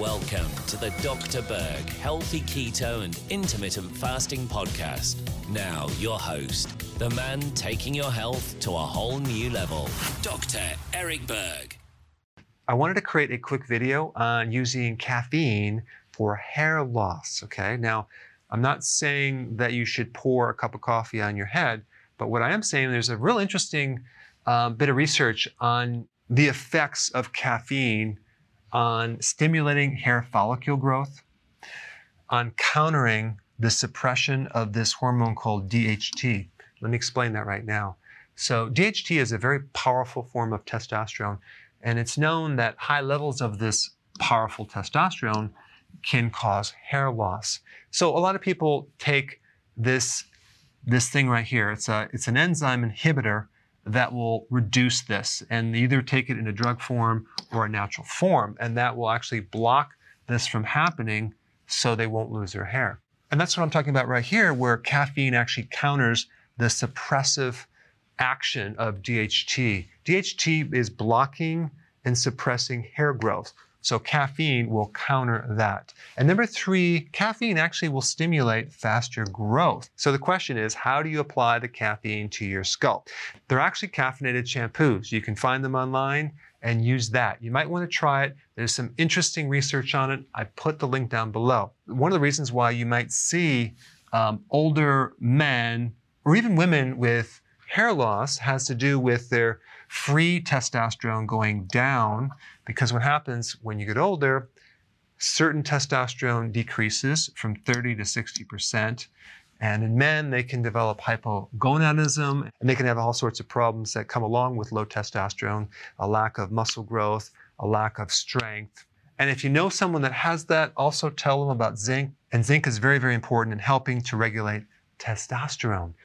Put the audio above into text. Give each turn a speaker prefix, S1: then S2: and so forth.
S1: Welcome to the Dr. Berg Healthy Keto and Intermittent Fasting Podcast. Now, your host, the man taking your health to a whole new level, Dr. Eric Berg.
S2: I wanted to create a quick video on using caffeine for hair loss. Okay, now I'm not saying that you should pour a cup of coffee on your head, but what I am saying there's a real interesting um, bit of research on the effects of caffeine on stimulating hair follicle growth, on countering the suppression of this hormone called DHT. Let me explain that right now. So, DHT is a very powerful form of testosterone, and it's known that high levels of this powerful testosterone can cause hair loss. So, a lot of people take this, this thing right here. It's, a, it's an enzyme inhibitor that will reduce this and either take it in a drug form or a natural form. And that will actually block this from happening so they won't lose their hair. And that's what I'm talking about right here, where caffeine actually counters the suppressive action of DHT. DHT is blocking and suppressing hair growth. So caffeine will counter that. And number three, caffeine actually will stimulate faster growth. So the question is, how do you apply the caffeine to your scalp? They're actually caffeinated shampoos. You can find them online and use that. You might want to try it. There's some interesting research on it. I put the link down below. One of the reasons why you might see um, older men or even women with hair loss has to do with their free testosterone going down because what happens when you get older, certain testosterone decreases from 30 to 60%. And in men, they can develop hypogonadism and they can have all sorts of problems that come along with low testosterone, a lack of muscle growth, a lack of strength. And if you know someone that has that, also tell them about zinc. And zinc is very, very important in helping to regulate testosterone.